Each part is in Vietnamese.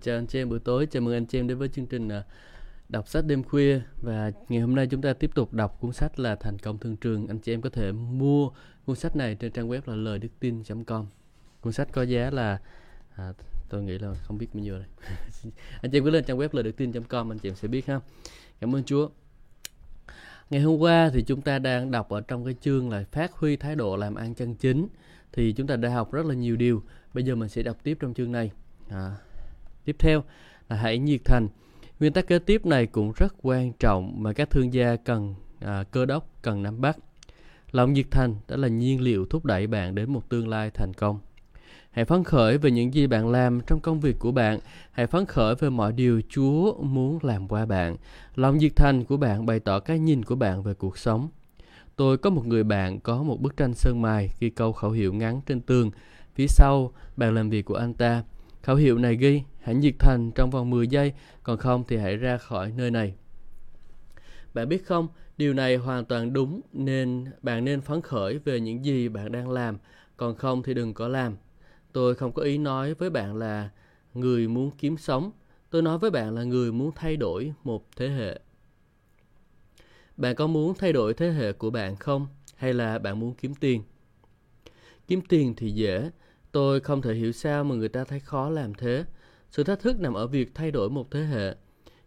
Chào anh chị em buổi tối, chào mừng anh chị em đến với chương trình à, đọc sách đêm khuya và ngày hôm nay chúng ta tiếp tục đọc cuốn sách là Thành công thương trường. Anh chị em có thể mua cuốn sách này trên trang web là lời đức tin.com. Cuốn sách có giá là à, tôi nghĩ là không biết bao nhiêu đây. anh chị em cứ lên trang web lời đức tin.com anh chị em sẽ biết ha. Cảm ơn Chúa. Ngày hôm qua thì chúng ta đang đọc ở trong cái chương là phát huy thái độ làm ăn chân chính thì chúng ta đã học rất là nhiều điều. Bây giờ mình sẽ đọc tiếp trong chương này. À, tiếp theo là hãy nhiệt thành. Nguyên tắc kế tiếp này cũng rất quan trọng mà các thương gia cần à, cơ đốc cần nắm bắt. Lòng nhiệt thành đó là nhiên liệu thúc đẩy bạn đến một tương lai thành công. Hãy phấn khởi về những gì bạn làm trong công việc của bạn. Hãy phấn khởi về mọi điều Chúa muốn làm qua bạn. Lòng nhiệt thành của bạn bày tỏ cái nhìn của bạn về cuộc sống. Tôi có một người bạn có một bức tranh sơn mài ghi câu khẩu hiệu ngắn trên tường. Phía sau bàn làm việc của anh ta. Khẩu hiệu này ghi hãy nhiệt thành trong vòng 10 giây, còn không thì hãy ra khỏi nơi này. Bạn biết không, điều này hoàn toàn đúng nên bạn nên phấn khởi về những gì bạn đang làm, còn không thì đừng có làm. Tôi không có ý nói với bạn là người muốn kiếm sống, tôi nói với bạn là người muốn thay đổi một thế hệ. Bạn có muốn thay đổi thế hệ của bạn không? Hay là bạn muốn kiếm tiền? Kiếm tiền thì dễ, tôi không thể hiểu sao mà người ta thấy khó làm thế. Sự thách thức nằm ở việc thay đổi một thế hệ.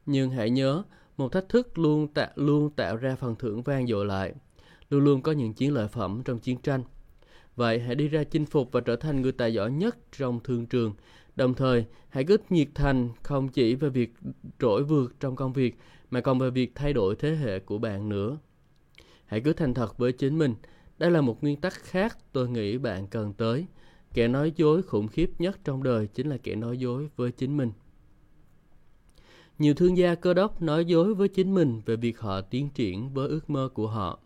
Nhưng hãy nhớ, một thách thức luôn tạo luôn tạo ra phần thưởng vang dội lại. Luôn luôn có những chiến lợi phẩm trong chiến tranh. Vậy hãy đi ra chinh phục và trở thành người tài giỏi nhất trong thương trường. Đồng thời, hãy cứ nhiệt thành không chỉ về việc trỗi vượt trong công việc mà còn về việc thay đổi thế hệ của bạn nữa. Hãy cứ thành thật với chính mình. Đây là một nguyên tắc khác tôi nghĩ bạn cần tới. Kẻ nói dối khủng khiếp nhất trong đời chính là kẻ nói dối với chính mình. Nhiều thương gia cơ đốc nói dối với chính mình về việc họ tiến triển với ước mơ của họ.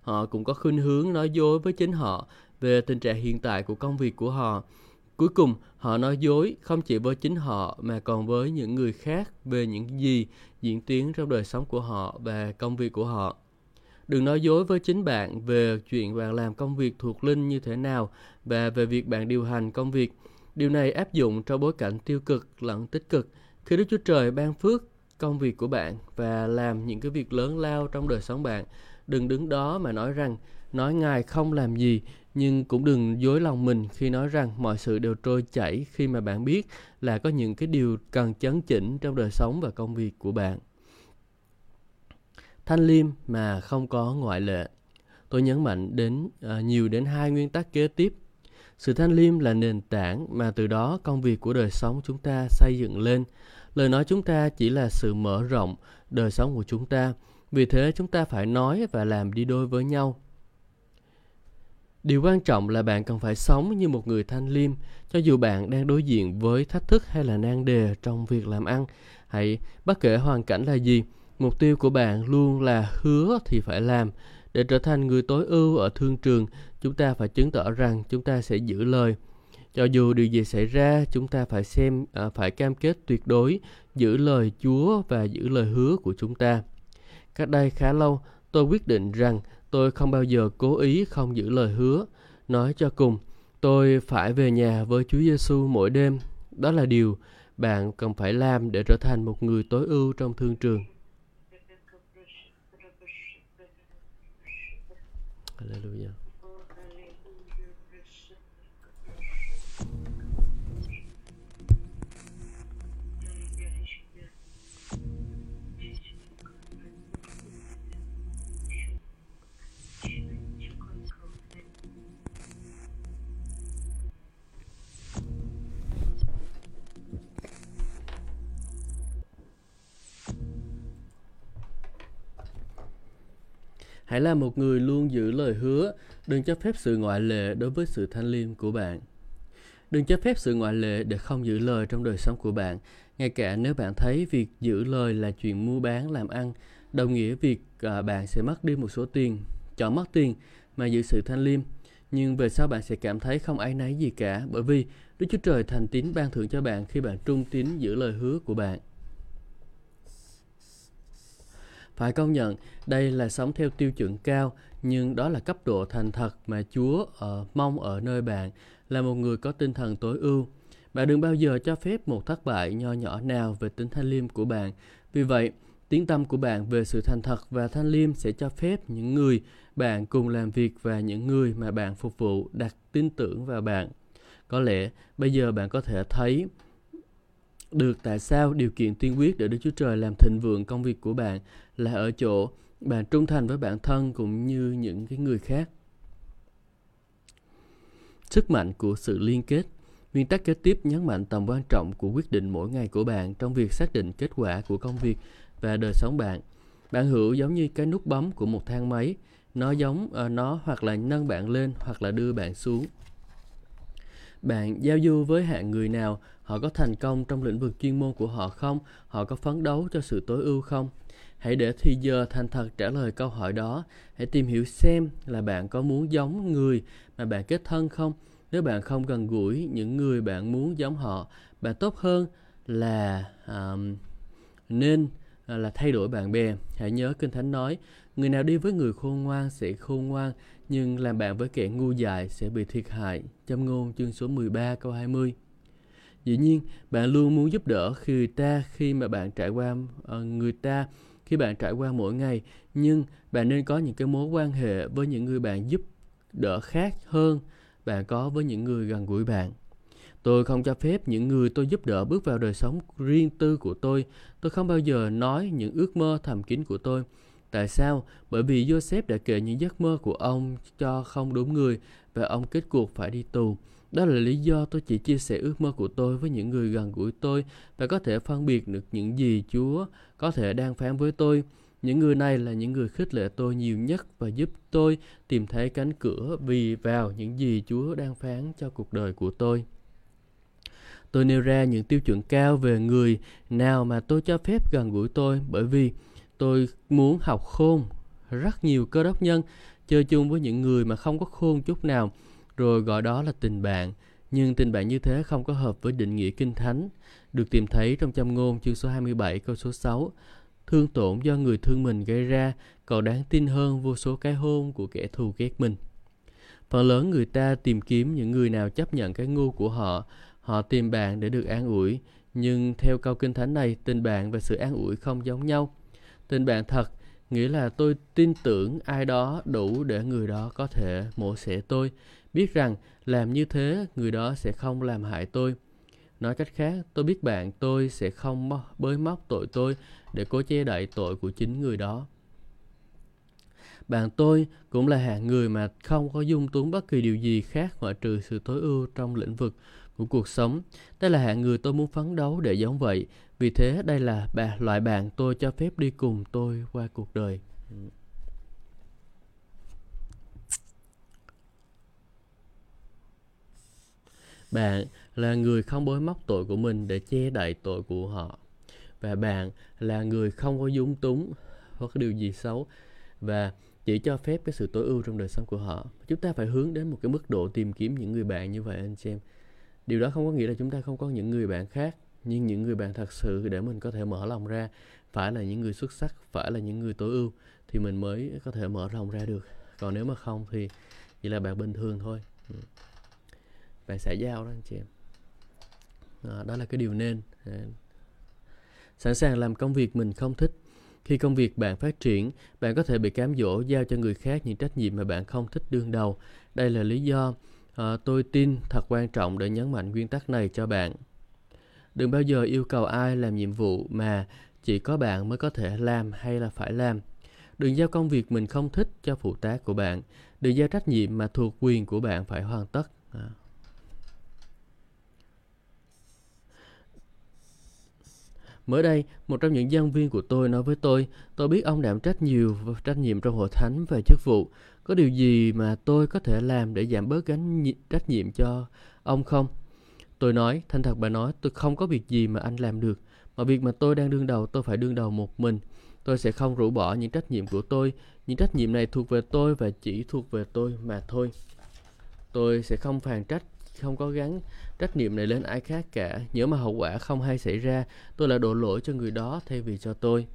Họ cũng có khuynh hướng nói dối với chính họ về tình trạng hiện tại của công việc của họ. Cuối cùng, họ nói dối không chỉ với chính họ mà còn với những người khác về những gì diễn tiến trong đời sống của họ và công việc của họ. Đừng nói dối với chính bạn về chuyện bạn làm công việc thuộc linh như thế nào và về việc bạn điều hành công việc. Điều này áp dụng trong bối cảnh tiêu cực lẫn tích cực. Khi Đức Chúa Trời ban phước công việc của bạn và làm những cái việc lớn lao trong đời sống bạn, đừng đứng đó mà nói rằng nói Ngài không làm gì, nhưng cũng đừng dối lòng mình khi nói rằng mọi sự đều trôi chảy khi mà bạn biết là có những cái điều cần chấn chỉnh trong đời sống và công việc của bạn. Thanh liêm mà không có ngoại lệ. Tôi nhấn mạnh đến uh, nhiều đến hai nguyên tắc kế tiếp. Sự thanh liêm là nền tảng mà từ đó công việc của đời sống chúng ta xây dựng lên. Lời nói chúng ta chỉ là sự mở rộng đời sống của chúng ta. Vì thế chúng ta phải nói và làm đi đôi với nhau. Điều quan trọng là bạn cần phải sống như một người thanh liêm, cho dù bạn đang đối diện với thách thức hay là nan đề trong việc làm ăn. Hãy bất kể hoàn cảnh là gì, Mục tiêu của bạn luôn là hứa thì phải làm. Để trở thành người tối ưu ở thương trường, chúng ta phải chứng tỏ rằng chúng ta sẽ giữ lời. Cho dù điều gì xảy ra, chúng ta phải xem à, phải cam kết tuyệt đối, giữ lời Chúa và giữ lời hứa của chúng ta. Cách đây khá lâu, tôi quyết định rằng tôi không bao giờ cố ý không giữ lời hứa. Nói cho cùng, tôi phải về nhà với Chúa Giêsu mỗi đêm. Đó là điều bạn cần phải làm để trở thành một người tối ưu trong thương trường. Alléluia. Hãy là một người luôn giữ lời hứa, đừng cho phép sự ngoại lệ đối với sự thanh liêm của bạn. Đừng cho phép sự ngoại lệ để không giữ lời trong đời sống của bạn, ngay cả nếu bạn thấy việc giữ lời là chuyện mua bán làm ăn, đồng nghĩa việc à, bạn sẽ mất đi một số tiền, chọn mất tiền mà giữ sự thanh liêm. Nhưng về sau bạn sẽ cảm thấy không áy náy gì cả bởi vì Đức Chúa Trời thành tín ban thưởng cho bạn khi bạn trung tín giữ lời hứa của bạn. Phải công nhận, đây là sống theo tiêu chuẩn cao, nhưng đó là cấp độ thành thật mà Chúa ở, mong ở nơi bạn, là một người có tinh thần tối ưu. Bạn đừng bao giờ cho phép một thất bại nho nhỏ nào về tính thanh liêm của bạn. Vì vậy, tiếng tâm của bạn về sự thành thật và thanh liêm sẽ cho phép những người bạn cùng làm việc và những người mà bạn phục vụ đặt tin tưởng vào bạn. Có lẽ bây giờ bạn có thể thấy được tại sao điều kiện tiên quyết để Đức Chúa Trời làm thịnh vượng công việc của bạn là ở chỗ bạn trung thành với bản thân cũng như những cái người khác. Sức mạnh của sự liên kết Nguyên tắc kế tiếp nhấn mạnh tầm quan trọng của quyết định mỗi ngày của bạn trong việc xác định kết quả của công việc và đời sống bạn. Bạn hữu giống như cái nút bấm của một thang máy, nó giống uh, nó hoặc là nâng bạn lên hoặc là đưa bạn xuống. Bạn giao du với hạng người nào, họ có thành công trong lĩnh vực chuyên môn của họ không, họ có phấn đấu cho sự tối ưu không? Hãy để thi giờ thành thật trả lời câu hỏi đó. Hãy tìm hiểu xem là bạn có muốn giống người mà bạn kết thân không. Nếu bạn không gần gũi những người bạn muốn giống họ, bạn tốt hơn là um, nên à, là thay đổi bạn bè. Hãy nhớ Kinh Thánh nói, người nào đi với người khôn ngoan sẽ khôn ngoan, nhưng làm bạn với kẻ ngu dại sẽ bị thiệt hại. Châm ngôn chương số 13 câu 20. Dĩ nhiên, bạn luôn muốn giúp đỡ người ta khi mà bạn trải qua uh, người ta khi bạn trải qua mỗi ngày, nhưng bạn nên có những cái mối quan hệ với những người bạn giúp đỡ khác hơn bạn có với những người gần gũi bạn. Tôi không cho phép những người tôi giúp đỡ bước vào đời sống riêng tư của tôi. Tôi không bao giờ nói những ước mơ thầm kín của tôi. Tại sao? Bởi vì Joseph đã kể những giấc mơ của ông cho không đúng người và ông kết cuộc phải đi tù. Đó là lý do tôi chỉ chia sẻ ước mơ của tôi với những người gần gũi tôi và có thể phân biệt được những gì Chúa có thể đang phán với tôi. Những người này là những người khích lệ tôi nhiều nhất và giúp tôi tìm thấy cánh cửa vì vào những gì Chúa đang phán cho cuộc đời của tôi. Tôi nêu ra những tiêu chuẩn cao về người nào mà tôi cho phép gần gũi tôi bởi vì tôi muốn học khôn, rất nhiều cơ đốc nhân chơi chung với những người mà không có khôn chút nào rồi gọi đó là tình bạn. Nhưng tình bạn như thế không có hợp với định nghĩa kinh thánh. Được tìm thấy trong châm ngôn chương số 27 câu số 6 thương tổn do người thương mình gây ra còn đáng tin hơn vô số cái hôn của kẻ thù ghét mình. Phần lớn người ta tìm kiếm những người nào chấp nhận cái ngu của họ, họ tìm bạn để được an ủi, nhưng theo câu kinh thánh này, tình bạn và sự an ủi không giống nhau. Tình bạn thật nghĩa là tôi tin tưởng ai đó đủ để người đó có thể mổ xẻ tôi, biết rằng làm như thế người đó sẽ không làm hại tôi. Nói cách khác, tôi biết bạn tôi sẽ không bới móc tội tôi để cố che đậy tội của chính người đó. Bạn tôi cũng là hạng người mà không có dung túng bất kỳ điều gì khác ngoại trừ sự tối ưu trong lĩnh vực của cuộc sống. Đây là hạng người tôi muốn phấn đấu để giống vậy. Vì thế đây là bà, loại bạn tôi cho phép đi cùng tôi qua cuộc đời. Ừ. Bạn là người không bới móc tội của mình để che đậy tội của họ. Và bạn là người không có dung túng hoặc điều gì xấu và chỉ cho phép cái sự tối ưu trong đời sống của họ. Chúng ta phải hướng đến một cái mức độ tìm kiếm những người bạn như vậy, anh chị em. Điều đó không có nghĩa là chúng ta không có những người bạn khác, nhưng những người bạn thật sự để mình có thể mở lòng ra, phải là những người xuất sắc, phải là những người tối ưu thì mình mới có thể mở lòng ra được. Còn nếu mà không thì chỉ là bạn bình thường thôi. Ừ về bạn xã giao đó anh chị em à, đó là cái điều nên à, sẵn sàng làm công việc mình không thích. Khi công việc bạn phát triển, bạn có thể bị cám dỗ giao cho người khác những trách nhiệm mà bạn không thích đương đầu. Đây là lý do à, tôi tin thật quan trọng để nhấn mạnh nguyên tắc này cho bạn. Đừng bao giờ yêu cầu ai làm nhiệm vụ mà chỉ có bạn mới có thể làm hay là phải làm. Đừng giao công việc mình không thích cho phụ tá của bạn. Đừng giao trách nhiệm mà thuộc quyền của bạn phải hoàn tất. À. Mới đây, một trong những nhân viên của tôi nói với tôi, tôi biết ông đảm trách nhiều trách nhiệm trong hội thánh về chức vụ. Có điều gì mà tôi có thể làm để giảm bớt gánh trách nhiệm cho ông không? Tôi nói, thanh thật bà nói, tôi không có việc gì mà anh làm được. Mà việc mà tôi đang đương đầu, tôi phải đương đầu một mình. Tôi sẽ không rũ bỏ những trách nhiệm của tôi. Những trách nhiệm này thuộc về tôi và chỉ thuộc về tôi mà thôi. Tôi sẽ không phàn trách không có gắn trách nhiệm này lên ai khác cả. Nhớ mà hậu quả không hay xảy ra, tôi lại đổ lỗi cho người đó thay vì cho tôi.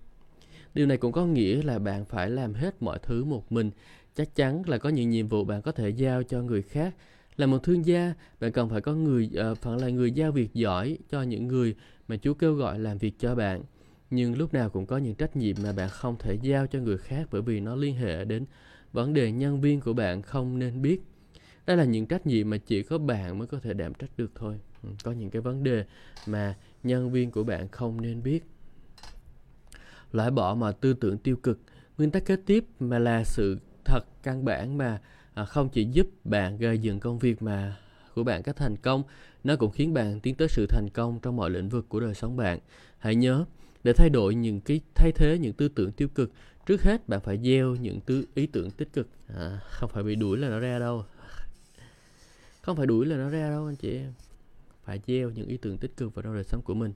Điều này cũng có nghĩa là bạn phải làm hết mọi thứ một mình. Chắc chắn là có những nhiệm vụ bạn có thể giao cho người khác là một thương gia bạn cần phải có người ờ, uh, phải là người giao việc giỏi cho những người mà Chúa kêu gọi làm việc cho bạn nhưng lúc nào cũng có những trách nhiệm mà bạn không thể giao cho người khác bởi vì nó liên hệ đến vấn đề nhân viên của bạn không nên biết đây là những trách nhiệm mà chỉ có bạn mới có thể đảm trách được thôi. Ừ, có những cái vấn đề mà nhân viên của bạn không nên biết. Loại bỏ mọi tư tưởng tiêu cực. Nguyên tắc kế tiếp mà là sự thật căn bản mà à, không chỉ giúp bạn gây dựng công việc mà của bạn cách thành công nó cũng khiến bạn tiến tới sự thành công trong mọi lĩnh vực của đời sống bạn. Hãy nhớ để thay đổi những cái thay thế những tư tưởng tiêu cực trước hết bạn phải gieo những tư ý tưởng tích cực. À, không phải bị đuổi là nó ra đâu không phải đuổi là nó ra đâu anh chị em. Phải gieo những ý tưởng tích cực vào trong đời sống của mình.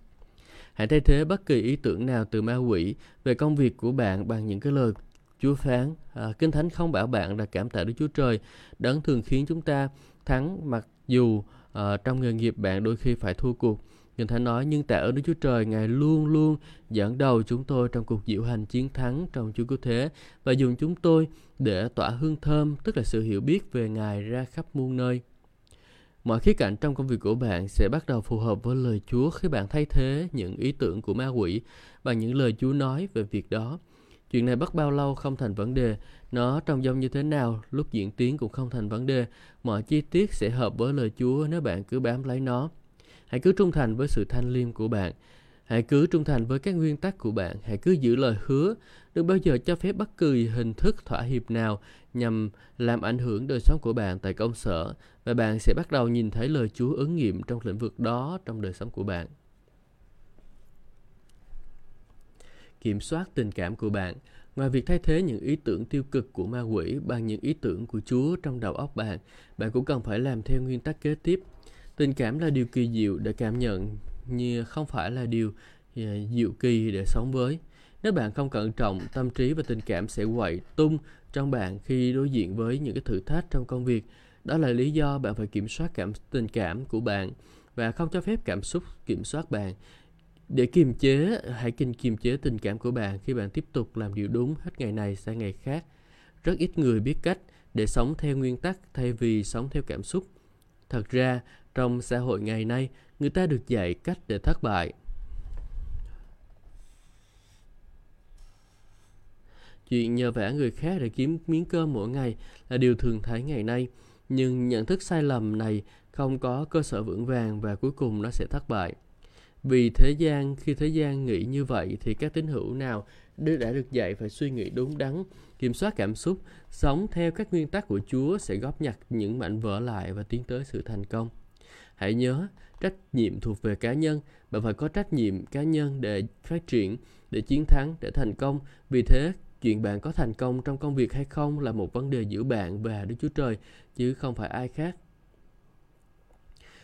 Hãy thay thế bất kỳ ý tưởng nào từ ma quỷ về công việc của bạn bằng những cái lời Chúa phán. À, Kinh Thánh không bảo bạn là cảm tạ Đức Chúa Trời. Đấng thường khiến chúng ta thắng mặc dù à, trong nghề nghiệp bạn đôi khi phải thua cuộc. Kinh Thánh nói nhưng tạ ơn Đức Chúa Trời Ngài luôn luôn dẫn đầu chúng tôi trong cuộc diệu hành chiến thắng trong Chúa Cứu Thế và dùng chúng tôi để tỏa hương thơm tức là sự hiểu biết về Ngài ra khắp muôn nơi. Mọi khía cạnh trong công việc của bạn sẽ bắt đầu phù hợp với lời Chúa khi bạn thay thế những ý tưởng của ma quỷ bằng những lời Chúa nói về việc đó. Chuyện này bắt bao lâu không thành vấn đề, nó trông giống như thế nào, lúc diễn tiến cũng không thành vấn đề. Mọi chi tiết sẽ hợp với lời Chúa nếu bạn cứ bám lấy nó. Hãy cứ trung thành với sự thanh liêm của bạn. Hãy cứ trung thành với các nguyên tắc của bạn. Hãy cứ giữ lời hứa. Đừng bao giờ cho phép bất kỳ hình thức thỏa hiệp nào nhằm làm ảnh hưởng đời sống của bạn tại công sở và bạn sẽ bắt đầu nhìn thấy lời Chúa ứng nghiệm trong lĩnh vực đó trong đời sống của bạn. Kiểm soát tình cảm của bạn Ngoài việc thay thế những ý tưởng tiêu cực của ma quỷ bằng những ý tưởng của Chúa trong đầu óc bạn, bạn cũng cần phải làm theo nguyên tắc kế tiếp. Tình cảm là điều kỳ diệu để cảm nhận, như không phải là điều à, diệu kỳ để sống với. Nếu bạn không cẩn trọng, tâm trí và tình cảm sẽ quậy tung trong bạn khi đối diện với những cái thử thách trong công việc. Đó là lý do bạn phải kiểm soát cảm tình cảm của bạn và không cho phép cảm xúc kiểm soát bạn. Để kiềm chế, hãy kiềm kiềm chế tình cảm của bạn khi bạn tiếp tục làm điều đúng hết ngày này sang ngày khác. Rất ít người biết cách để sống theo nguyên tắc thay vì sống theo cảm xúc. Thật ra, trong xã hội ngày nay, người ta được dạy cách để thất bại. Chuyện nhờ vả người khác để kiếm miếng cơm mỗi ngày là điều thường thấy ngày nay, nhưng nhận thức sai lầm này không có cơ sở vững vàng và cuối cùng nó sẽ thất bại. Vì thế gian, khi thế gian nghĩ như vậy thì các tín hữu nào đã được dạy phải suy nghĩ đúng đắn, kiểm soát cảm xúc, sống theo các nguyên tắc của Chúa sẽ góp nhặt những mảnh vỡ lại và tiến tới sự thành công. Hãy nhớ, trách nhiệm thuộc về cá nhân, bạn phải có trách nhiệm cá nhân để phát triển, để chiến thắng, để thành công. Vì thế, chuyện bạn có thành công trong công việc hay không là một vấn đề giữa bạn và Đức Chúa Trời, chứ không phải ai khác.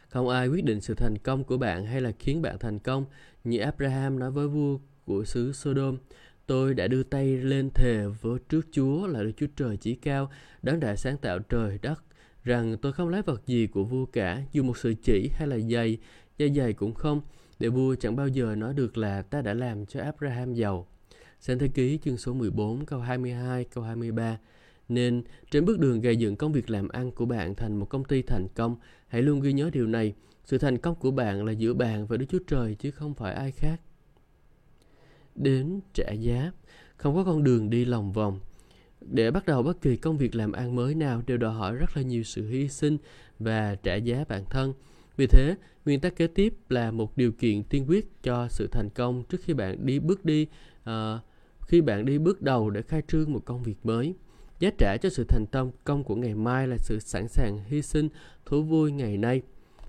Không ai quyết định sự thành công của bạn hay là khiến bạn thành công, như Abraham nói với vua của xứ Sodom. Tôi đã đưa tay lên thề với trước Chúa là Đức Chúa Trời chỉ cao, đấng đã sáng tạo trời đất, rằng tôi không lấy vật gì của vua cả, dù một sự chỉ hay là giày, da giày cũng không, để vua chẳng bao giờ nói được là ta đã làm cho Abraham giàu. Sáng thế ký chương số 14 câu 22 câu 23 nên trên bước đường gây dựng công việc làm ăn của bạn thành một công ty thành công, hãy luôn ghi nhớ điều này. Sự thành công của bạn là giữa bạn và Đức Chúa Trời chứ không phải ai khác. Đến trả giá, không có con đường đi lòng vòng. Để bắt đầu bất kỳ công việc làm ăn mới nào đều đòi hỏi rất là nhiều sự hy sinh và trả giá bản thân. Vì thế, nguyên tắc kế tiếp là một điều kiện tiên quyết cho sự thành công trước khi bạn đi bước đi uh, khi bạn đi bước đầu để khai trương một công việc mới. Giá trả cho sự thành công của ngày mai là sự sẵn sàng hy sinh thú vui ngày nay.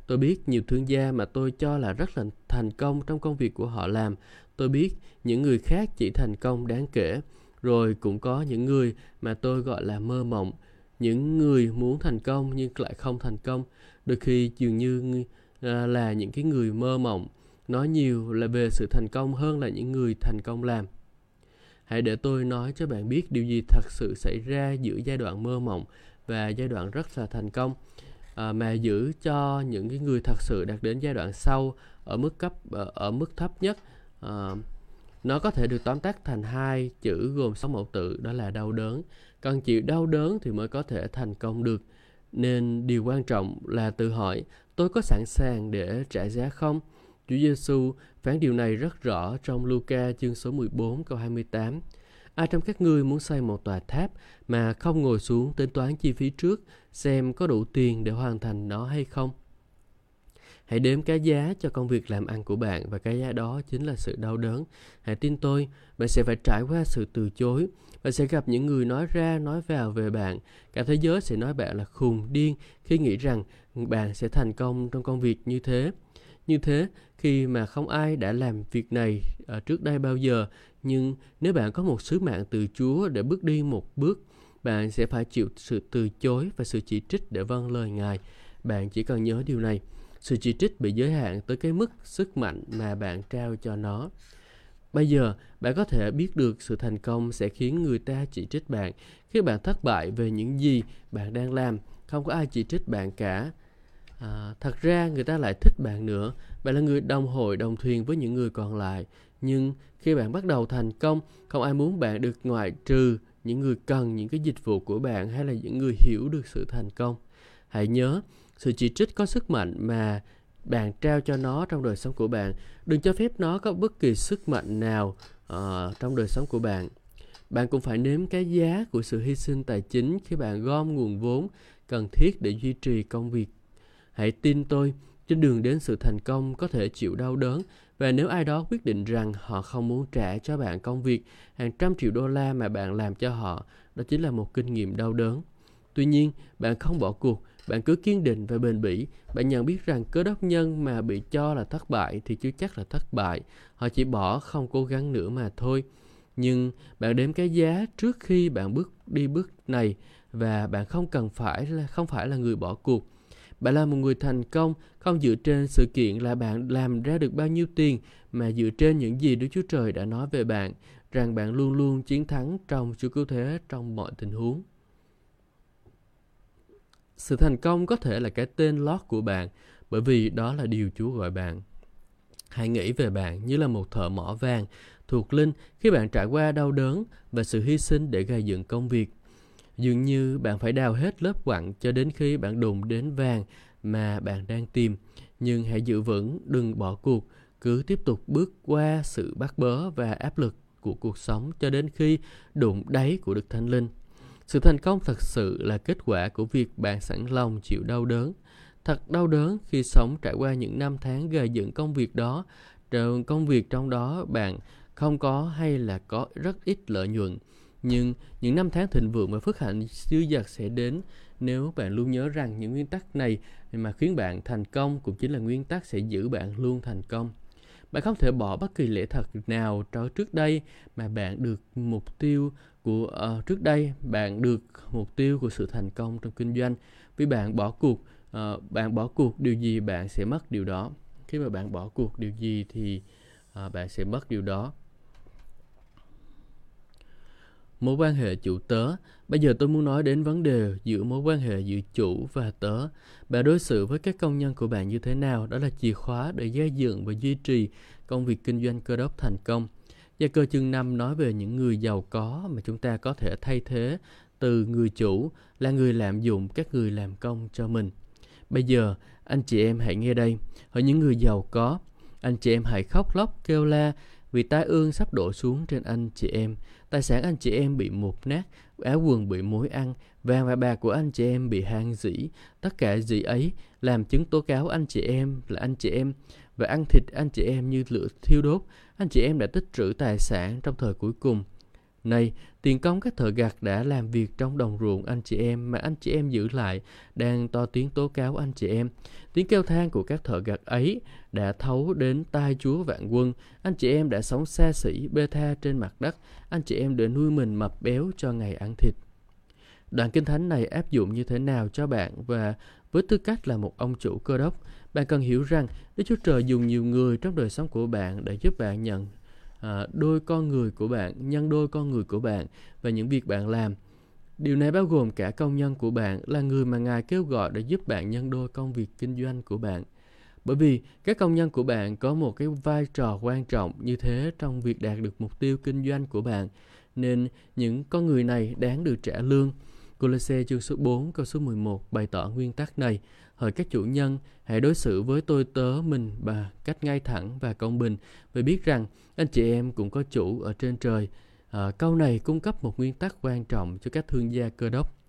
Tôi biết nhiều thương gia mà tôi cho là rất là thành công trong công việc của họ làm. Tôi biết những người khác chỉ thành công đáng kể. Rồi cũng có những người mà tôi gọi là mơ mộng. Những người muốn thành công nhưng lại không thành công. Đôi khi dường như ờ, là những cái người mơ mộng nói nhiều là về sự thành công hơn là những người thành công làm. Hãy để tôi nói cho bạn biết điều gì thật sự xảy ra giữa giai đoạn mơ mộng và giai đoạn rất là thành công à, mà giữ cho những cái người thật sự đạt đến giai đoạn sau ở mức cấp ở mức thấp nhất uh, nó có thể được tóm tắt thành hai chữ gồm sáu mẫu tự đó là đau đớn cần chịu đau đớn thì mới có thể thành công được Nên điều quan trọng là tự hỏi tôi có sẵn sàng để trả giá không? Chúa Giêsu phán điều này rất rõ trong Luca chương số 14 câu 28. Ai trong các ngươi muốn xây một tòa tháp mà không ngồi xuống tính toán chi phí trước xem có đủ tiền để hoàn thành nó hay không? Hãy đếm cái giá cho công việc làm ăn của bạn và cái giá đó chính là sự đau đớn. Hãy tin tôi, bạn sẽ phải trải qua sự từ chối. Bạn sẽ gặp những người nói ra, nói vào về bạn. Cả thế giới sẽ nói bạn là khùng, điên khi nghĩ rằng bạn sẽ thành công trong công việc như thế. Như thế, khi mà không ai đã làm việc này ở trước đây bao giờ, nhưng nếu bạn có một sứ mạng từ Chúa để bước đi một bước, bạn sẽ phải chịu sự từ chối và sự chỉ trích để vâng lời Ngài. Bạn chỉ cần nhớ điều này sự chỉ trích bị giới hạn tới cái mức sức mạnh mà bạn trao cho nó. Bây giờ bạn có thể biết được sự thành công sẽ khiến người ta chỉ trích bạn khi bạn thất bại về những gì bạn đang làm. Không có ai chỉ trích bạn cả. À, thật ra người ta lại thích bạn nữa. Bạn là người đồng hội đồng thuyền với những người còn lại. Nhưng khi bạn bắt đầu thành công không ai muốn bạn được ngoại trừ những người cần những cái dịch vụ của bạn hay là những người hiểu được sự thành công. Hãy nhớ sự chỉ trích có sức mạnh mà bạn trao cho nó trong đời sống của bạn. Đừng cho phép nó có bất kỳ sức mạnh nào uh, trong đời sống của bạn. Bạn cũng phải nếm cái giá của sự hy sinh tài chính khi bạn gom nguồn vốn cần thiết để duy trì công việc. Hãy tin tôi trên đường đến sự thành công có thể chịu đau đớn và nếu ai đó quyết định rằng họ không muốn trả cho bạn công việc hàng trăm triệu đô la mà bạn làm cho họ đó chính là một kinh nghiệm đau đớn. Tuy nhiên bạn không bỏ cuộc bạn cứ kiên định và bền bỉ, bạn nhận biết rằng cơ đốc nhân mà bị cho là thất bại thì chưa chắc là thất bại. Họ chỉ bỏ không cố gắng nữa mà thôi. Nhưng bạn đếm cái giá trước khi bạn bước đi bước này và bạn không cần phải là không phải là người bỏ cuộc. Bạn là một người thành công không dựa trên sự kiện là bạn làm ra được bao nhiêu tiền mà dựa trên những gì Đức Chúa Trời đã nói về bạn, rằng bạn luôn luôn chiến thắng trong Chúa Cứu Thế trong mọi tình huống. Sự thành công có thể là cái tên lót của bạn bởi vì đó là điều Chúa gọi bạn. Hãy nghĩ về bạn như là một thợ mỏ vàng thuộc linh khi bạn trải qua đau đớn và sự hy sinh để gây dựng công việc. Dường như bạn phải đào hết lớp quặng cho đến khi bạn đụng đến vàng mà bạn đang tìm. Nhưng hãy giữ vững, đừng bỏ cuộc, cứ tiếp tục bước qua sự bắt bớ và áp lực của cuộc sống cho đến khi đụng đáy của Đức Thánh Linh. Sự thành công thật sự là kết quả của việc bạn sẵn lòng chịu đau đớn. Thật đau đớn khi sống trải qua những năm tháng gây dựng công việc đó, rồi công việc trong đó bạn không có hay là có rất ít lợi nhuận. Nhưng những năm tháng thịnh vượng và phước hạnh dư dật sẽ đến nếu bạn luôn nhớ rằng những nguyên tắc này mà khiến bạn thành công cũng chính là nguyên tắc sẽ giữ bạn luôn thành công. Bạn không thể bỏ bất kỳ lễ thật nào cho trước đây mà bạn được mục tiêu của uh, trước đây bạn được mục tiêu của sự thành công trong kinh doanh. Vì bạn bỏ cuộc uh, bạn bỏ cuộc điều gì bạn sẽ mất điều đó. Khi mà bạn bỏ cuộc điều gì thì uh, bạn sẽ mất điều đó mối quan hệ chủ tớ bây giờ tôi muốn nói đến vấn đề giữa mối quan hệ giữa chủ và tớ bạn đối xử với các công nhân của bạn như thế nào đó là chìa khóa để gây dựng và duy trì công việc kinh doanh cơ đốc thành công Gia cơ chương 5 nói về những người giàu có mà chúng ta có thể thay thế từ người chủ là người lạm dụng các người làm công cho mình. Bây giờ, anh chị em hãy nghe đây. Ở những người giàu có, anh chị em hãy khóc lóc kêu la vì tai ương sắp đổ xuống trên anh chị em. Tài sản anh chị em bị mục nát, áo quần bị mối ăn, vàng và bạc của anh chị em bị han dĩ. Tất cả gì ấy làm chứng tố cáo anh chị em là anh chị em và ăn thịt anh chị em như lửa thiêu đốt anh chị em đã tích trữ tài sản trong thời cuối cùng. Này, tiền công các thợ gặt đã làm việc trong đồng ruộng anh chị em mà anh chị em giữ lại đang to tiếng tố cáo anh chị em. Tiếng kêu than của các thợ gặt ấy đã thấu đến tai Chúa vạn quân. Anh chị em đã sống xa xỉ bê tha trên mặt đất. Anh chị em để nuôi mình mập béo cho ngày ăn thịt. Đoạn kinh thánh này áp dụng như thế nào cho bạn và với tư cách là một ông chủ cơ đốc, bạn cần hiểu rằng Đức Chúa Trời dùng nhiều người trong đời sống của bạn để giúp bạn nhận à, đôi con người của bạn, nhân đôi con người của bạn và những việc bạn làm. Điều này bao gồm cả công nhân của bạn là người mà Ngài kêu gọi để giúp bạn nhân đôi công việc kinh doanh của bạn. Bởi vì các công nhân của bạn có một cái vai trò quan trọng như thế trong việc đạt được mục tiêu kinh doanh của bạn, nên những con người này đáng được trả lương Colosse chương số 4 câu số 11 bày tỏ nguyên tắc này. Hỡi các chủ nhân, hãy đối xử với tôi tớ mình bà cách ngay thẳng và công bình và biết rằng anh chị em cũng có chủ ở trên trời. À, câu này cung cấp một nguyên tắc quan trọng cho các thương gia cơ đốc.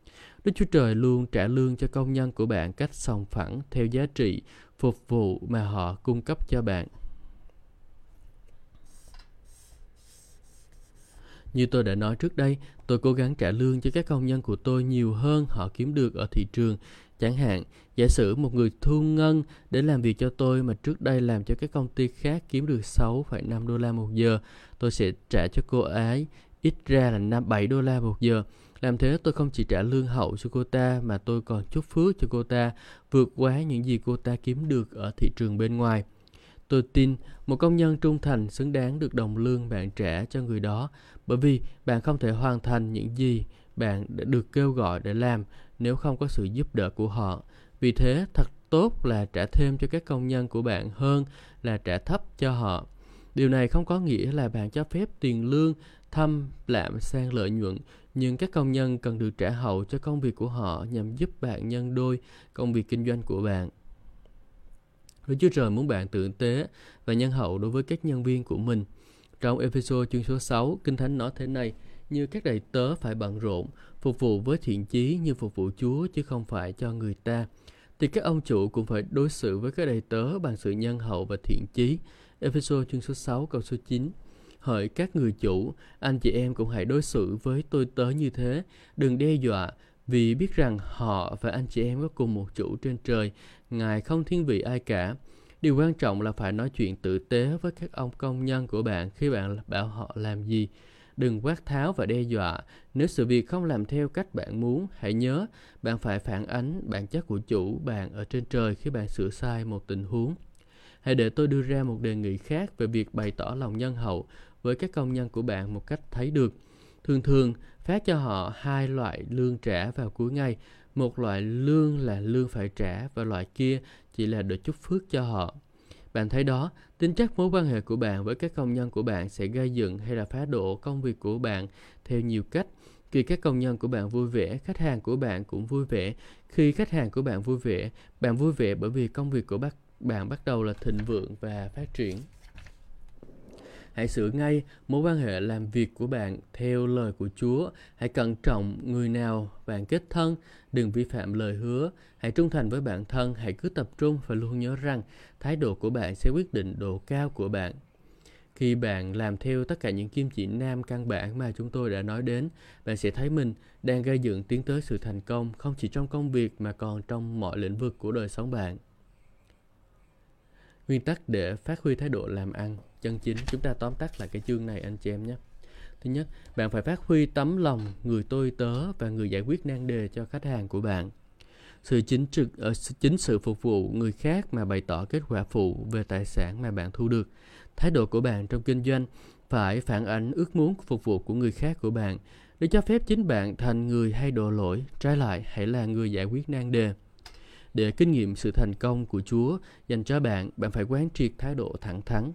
Đức Chúa Trời luôn trả lương cho công nhân của bạn cách sòng phẳng theo giá trị phục vụ mà họ cung cấp cho bạn. Như tôi đã nói trước đây, tôi cố gắng trả lương cho các công nhân của tôi nhiều hơn họ kiếm được ở thị trường. Chẳng hạn, giả sử một người thu ngân để làm việc cho tôi mà trước đây làm cho các công ty khác kiếm được 6,5 đô la một giờ, tôi sẽ trả cho cô ấy ít ra là 5 7 đô la một giờ. Làm thế tôi không chỉ trả lương hậu cho cô ta mà tôi còn chúc phước cho cô ta vượt quá những gì cô ta kiếm được ở thị trường bên ngoài. Tôi tin một công nhân trung thành xứng đáng được đồng lương bạn trả cho người đó bởi vì bạn không thể hoàn thành những gì bạn đã được kêu gọi để làm nếu không có sự giúp đỡ của họ. Vì thế, thật tốt là trả thêm cho các công nhân của bạn hơn là trả thấp cho họ. Điều này không có nghĩa là bạn cho phép tiền lương thâm lạm sang lợi nhuận, nhưng các công nhân cần được trả hậu cho công việc của họ nhằm giúp bạn nhân đôi công việc kinh doanh của bạn. Đức Chúa Trời muốn bạn tử tế và nhân hậu đối với các nhân viên của mình. Trong episode chương số 6, Kinh Thánh nói thế này, như các đầy tớ phải bận rộn, phục vụ với thiện chí như phục vụ Chúa chứ không phải cho người ta. Thì các ông chủ cũng phải đối xử với các đầy tớ bằng sự nhân hậu và thiện chí. Episode chương số 6 câu số 9 Hỡi các người chủ, anh chị em cũng hãy đối xử với tôi tớ như thế, đừng đe dọa, vì biết rằng họ và anh chị em có cùng một chủ trên trời, Ngài không thiên vị ai cả. Điều quan trọng là phải nói chuyện tử tế với các ông công nhân của bạn khi bạn bảo họ làm gì. Đừng quát tháo và đe dọa. Nếu sự việc không làm theo cách bạn muốn, hãy nhớ bạn phải phản ánh bản chất của chủ bạn ở trên trời khi bạn sửa sai một tình huống. Hãy để tôi đưa ra một đề nghị khác về việc bày tỏ lòng nhân hậu với các công nhân của bạn một cách thấy được. Thường thường, phát cho họ hai loại lương trả vào cuối ngày. Một loại lương là lương phải trả và loại kia chỉ là để chúc phước cho họ. Bạn thấy đó, tính chất mối quan hệ của bạn với các công nhân của bạn sẽ gây dựng hay là phá đổ công việc của bạn theo nhiều cách. Khi các công nhân của bạn vui vẻ, khách hàng của bạn cũng vui vẻ. Khi khách hàng của bạn vui vẻ, bạn vui vẻ bởi vì công việc của bạn bắt đầu là thịnh vượng và phát triển. Hãy sửa ngay mối quan hệ làm việc của bạn theo lời của Chúa. Hãy cẩn trọng người nào bạn kết thân, đừng vi phạm lời hứa. Hãy trung thành với bản thân, hãy cứ tập trung và luôn nhớ rằng thái độ của bạn sẽ quyết định độ cao của bạn. Khi bạn làm theo tất cả những kim chỉ nam căn bản mà chúng tôi đã nói đến, bạn sẽ thấy mình đang gây dựng tiến tới sự thành công không chỉ trong công việc mà còn trong mọi lĩnh vực của đời sống bạn. Nguyên tắc để phát huy thái độ làm ăn, chân chính. Chúng ta tóm tắt lại cái chương này, anh chị em nhé. Thứ nhất, bạn phải phát huy tấm lòng người tôi tớ và người giải quyết nan đề cho khách hàng của bạn. Sự chính trực ờ, ở chính sự phục vụ người khác mà bày tỏ kết quả phụ về tài sản mà bạn thu được. Thái độ của bạn trong kinh doanh phải phản ánh ước muốn phục vụ của người khác của bạn. Để cho phép chính bạn thành người hay đổ lỗi, trái lại hãy là người giải quyết nan đề để kinh nghiệm sự thành công của Chúa dành cho bạn, bạn phải quán triệt thái độ thẳng thắn,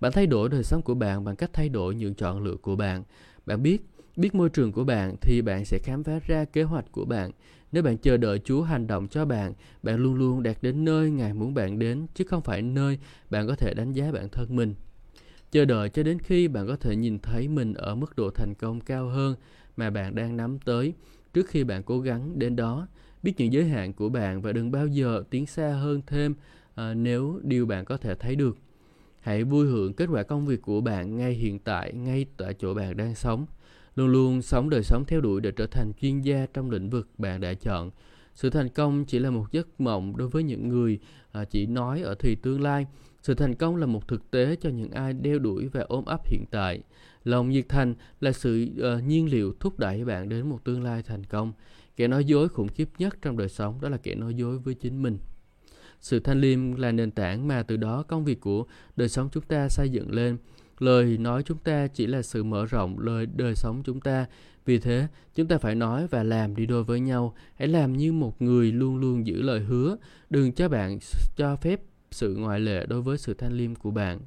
bạn thay đổi đời sống của bạn bằng cách thay đổi những chọn lựa của bạn. Bạn biết, biết môi trường của bạn thì bạn sẽ khám phá ra kế hoạch của bạn. Nếu bạn chờ đợi Chúa hành động cho bạn, bạn luôn luôn đạt đến nơi Ngài muốn bạn đến, chứ không phải nơi bạn có thể đánh giá bản thân mình. Chờ đợi cho đến khi bạn có thể nhìn thấy mình ở mức độ thành công cao hơn mà bạn đang nắm tới trước khi bạn cố gắng đến đó. Biết những giới hạn của bạn và đừng bao giờ tiến xa hơn thêm à, nếu điều bạn có thể thấy được. Hãy vui hưởng kết quả công việc của bạn ngay hiện tại, ngay tại chỗ bạn đang sống. Luôn luôn sống đời sống theo đuổi để trở thành chuyên gia trong lĩnh vực bạn đã chọn. Sự thành công chỉ là một giấc mộng đối với những người à, chỉ nói ở thì tương lai. Sự thành công là một thực tế cho những ai đeo đuổi và ôm ấp hiện tại. Lòng nhiệt thành là sự uh, nhiên liệu thúc đẩy bạn đến một tương lai thành công. Kẻ nói dối khủng khiếp nhất trong đời sống đó là kẻ nói dối với chính mình. Sự thanh liêm là nền tảng mà từ đó công việc của đời sống chúng ta xây dựng lên. Lời nói chúng ta chỉ là sự mở rộng lời đời sống chúng ta. Vì thế, chúng ta phải nói và làm đi đôi với nhau. Hãy làm như một người luôn luôn giữ lời hứa. Đừng cho bạn cho phép sự ngoại lệ đối với sự thanh liêm của bạn.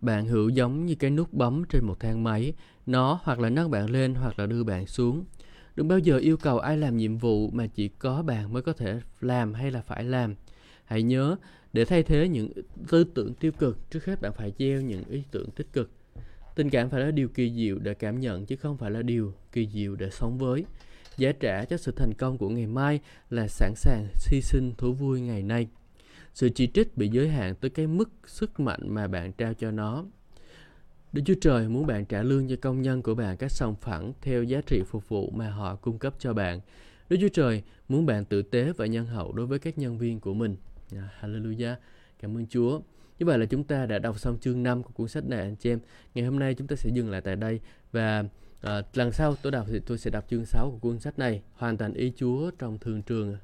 Bạn hữu giống như cái nút bấm trên một thang máy. Nó hoặc là nâng bạn lên hoặc là đưa bạn xuống. Đừng bao giờ yêu cầu ai làm nhiệm vụ mà chỉ có bạn mới có thể làm hay là phải làm. Hãy nhớ, để thay thế những tư tưởng tiêu cực, trước hết bạn phải gieo những ý tưởng tích cực. Tình cảm phải là điều kỳ diệu để cảm nhận chứ không phải là điều kỳ diệu để sống với. Giá trả cho sự thành công của ngày mai là sẵn sàng hy sinh thú vui ngày nay. Sự chỉ trích bị giới hạn tới cái mức sức mạnh mà bạn trao cho nó. Đức Chúa Trời muốn bạn trả lương cho công nhân của bạn các sòng phẳng theo giá trị phục vụ mà họ cung cấp cho bạn. Đức Chúa Trời muốn bạn tử tế và nhân hậu đối với các nhân viên của mình. À, hallelujah. Cảm ơn Chúa. Như vậy là chúng ta đã đọc xong chương 5 của cuốn sách này anh chị em. Ngày hôm nay chúng ta sẽ dừng lại tại đây và à, lần sau tôi đọc thì tôi sẽ đọc chương 6 của cuốn sách này, hoàn thành ý Chúa trong thường trường